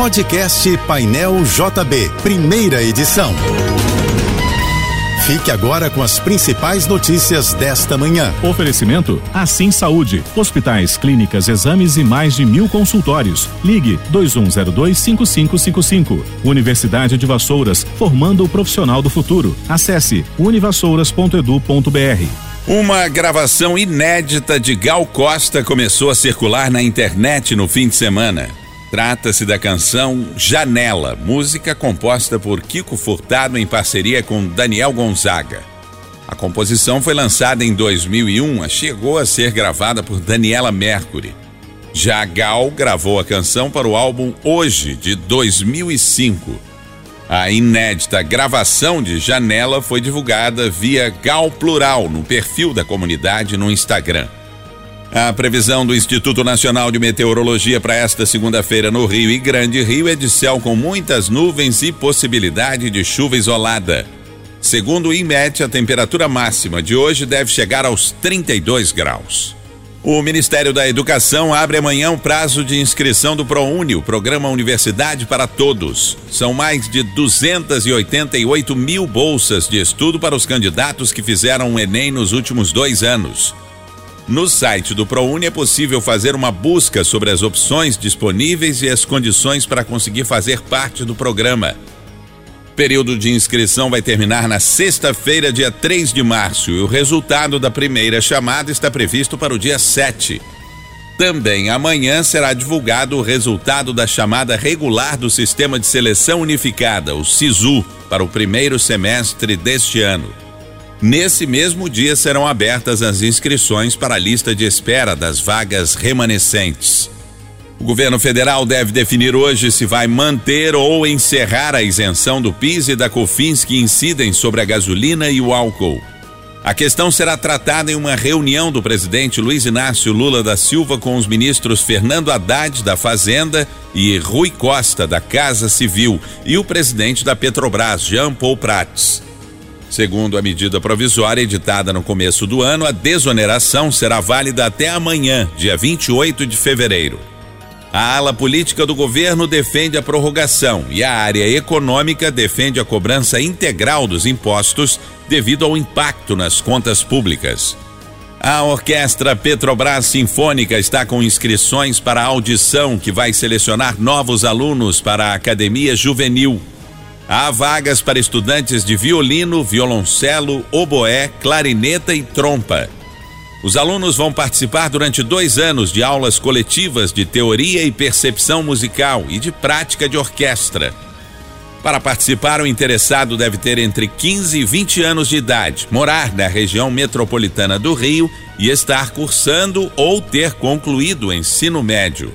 Podcast Painel JB, primeira edição. Fique agora com as principais notícias desta manhã. Oferecimento Assim Saúde. Hospitais, clínicas, exames e mais de mil consultórios. Ligue 2102-5555. Universidade de Vassouras, formando o profissional do futuro. Acesse univassouras.edu.br. Uma gravação inédita de Gal Costa começou a circular na internet no fim de semana. Trata-se da canção Janela, música composta por Kiko Furtado em parceria com Daniel Gonzaga. A composição foi lançada em 2001, chegou a ser gravada por Daniela Mercury. Já Gal gravou a canção para o álbum Hoje, de 2005. A inédita gravação de Janela foi divulgada via Gal Plural no perfil da comunidade no Instagram. A previsão do Instituto Nacional de Meteorologia para esta segunda-feira no Rio e Grande Rio é de céu com muitas nuvens e possibilidade de chuva isolada. Segundo o INMET, a temperatura máxima de hoje deve chegar aos 32 graus. O Ministério da Educação abre amanhã o prazo de inscrição do ProUni, o Programa Universidade para Todos. São mais de 288 mil bolsas de estudo para os candidatos que fizeram o Enem nos últimos dois anos. No site do ProUni é possível fazer uma busca sobre as opções disponíveis e as condições para conseguir fazer parte do programa. O período de inscrição vai terminar na sexta-feira, dia 3 de março, e o resultado da primeira chamada está previsto para o dia 7. Também amanhã será divulgado o resultado da chamada regular do Sistema de Seleção Unificada, o SISU, para o primeiro semestre deste ano. Nesse mesmo dia serão abertas as inscrições para a lista de espera das vagas remanescentes. O governo federal deve definir hoje se vai manter ou encerrar a isenção do PIS e da COFINS que incidem sobre a gasolina e o álcool. A questão será tratada em uma reunião do presidente Luiz Inácio Lula da Silva com os ministros Fernando Haddad, da Fazenda, e Rui Costa, da Casa Civil, e o presidente da Petrobras, Jean Paul Prats. Segundo a medida provisória editada no começo do ano, a desoneração será válida até amanhã, dia 28 de fevereiro. A ala política do governo defende a prorrogação e a área econômica defende a cobrança integral dos impostos devido ao impacto nas contas públicas. A Orquestra Petrobras Sinfônica está com inscrições para a audição que vai selecionar novos alunos para a Academia Juvenil. Há vagas para estudantes de violino, violoncelo, oboé, clarineta e trompa. Os alunos vão participar durante dois anos de aulas coletivas de teoria e percepção musical e de prática de orquestra. Para participar, o interessado deve ter entre 15 e 20 anos de idade, morar na região metropolitana do Rio e estar cursando ou ter concluído o ensino médio.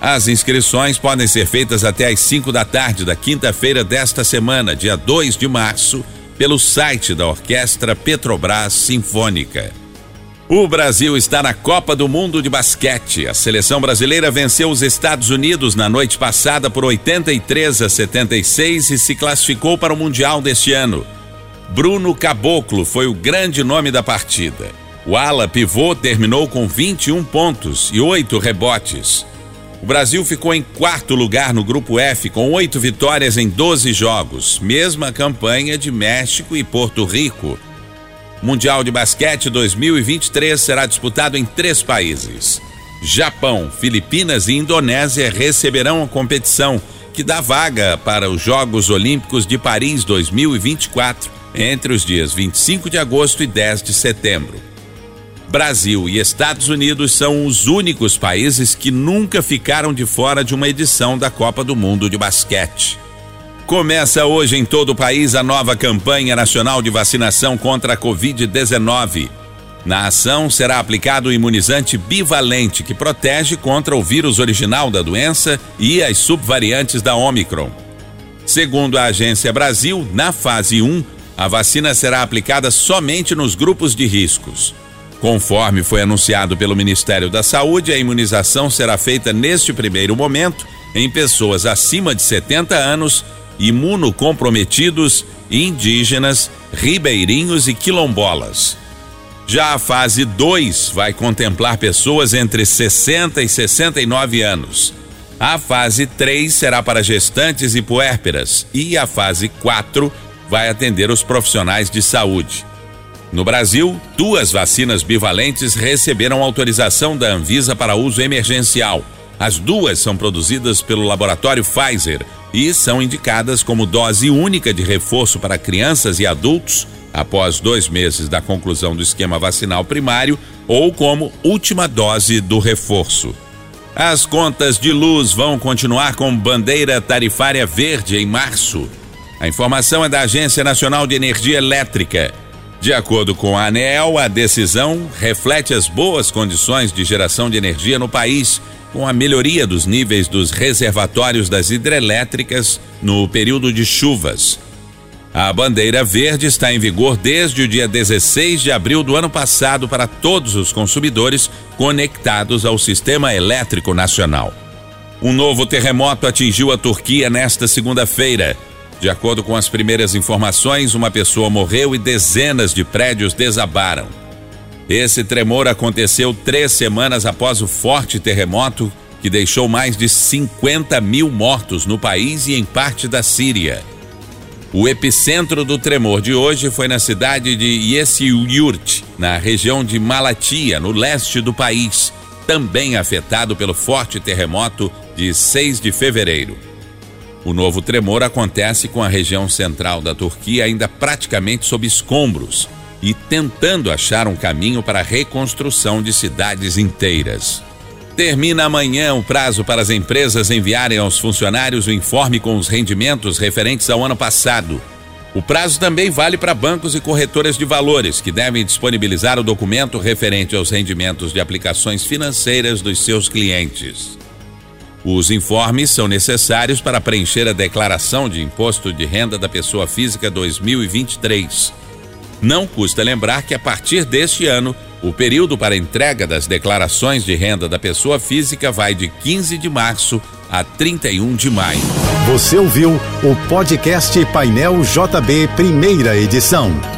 As inscrições podem ser feitas até às 5 da tarde da quinta-feira desta semana, dia 2 de março, pelo site da Orquestra Petrobras Sinfônica. O Brasil está na Copa do Mundo de Basquete. A seleção brasileira venceu os Estados Unidos na noite passada por 83 a 76 e se classificou para o Mundial deste ano. Bruno Caboclo foi o grande nome da partida. O ala pivô terminou com 21 pontos e 8 rebotes. O Brasil ficou em quarto lugar no Grupo F, com oito vitórias em 12 jogos, mesma campanha de México e Porto Rico. O Mundial de Basquete 2023 será disputado em três países. Japão, Filipinas e Indonésia receberão a competição, que dá vaga para os Jogos Olímpicos de Paris 2024, entre os dias 25 de agosto e 10 de setembro. Brasil e Estados Unidos são os únicos países que nunca ficaram de fora de uma edição da Copa do Mundo de Basquete. Começa hoje em todo o país a nova campanha nacional de vacinação contra a Covid-19. Na ação será aplicado o imunizante bivalente que protege contra o vírus original da doença e as subvariantes da Omicron. Segundo a Agência Brasil, na fase 1, a vacina será aplicada somente nos grupos de riscos. Conforme foi anunciado pelo Ministério da Saúde, a imunização será feita neste primeiro momento em pessoas acima de 70 anos, imunocomprometidos, indígenas, ribeirinhos e quilombolas. Já a fase 2 vai contemplar pessoas entre 60 e 69 anos. A fase 3 será para gestantes e puérperas e a fase 4 vai atender os profissionais de saúde. No Brasil, duas vacinas bivalentes receberam autorização da Anvisa para uso emergencial. As duas são produzidas pelo laboratório Pfizer e são indicadas como dose única de reforço para crianças e adultos após dois meses da conclusão do esquema vacinal primário ou como última dose do reforço. As contas de luz vão continuar com bandeira tarifária verde em março. A informação é da Agência Nacional de Energia Elétrica. De acordo com a ANEEL, a decisão reflete as boas condições de geração de energia no país, com a melhoria dos níveis dos reservatórios das hidrelétricas no período de chuvas. A bandeira verde está em vigor desde o dia 16 de abril do ano passado para todos os consumidores conectados ao sistema elétrico nacional. Um novo terremoto atingiu a Turquia nesta segunda-feira. De acordo com as primeiras informações, uma pessoa morreu e dezenas de prédios desabaram. Esse tremor aconteceu três semanas após o forte terremoto que deixou mais de 50 mil mortos no país e em parte da Síria. O epicentro do tremor de hoje foi na cidade de Yesyurt, na região de Malatia, no leste do país, também afetado pelo forte terremoto de 6 de fevereiro. O novo tremor acontece com a região central da Turquia ainda praticamente sob escombros e tentando achar um caminho para a reconstrução de cidades inteiras. Termina amanhã o prazo para as empresas enviarem aos funcionários o informe com os rendimentos referentes ao ano passado. O prazo também vale para bancos e corretoras de valores, que devem disponibilizar o documento referente aos rendimentos de aplicações financeiras dos seus clientes. Os informes são necessários para preencher a declaração de imposto de renda da pessoa física 2023. Não custa lembrar que a partir deste ano, o período para entrega das declarações de renda da pessoa física vai de 15 de março a 31 de maio. Você ouviu o podcast Painel JB, primeira edição.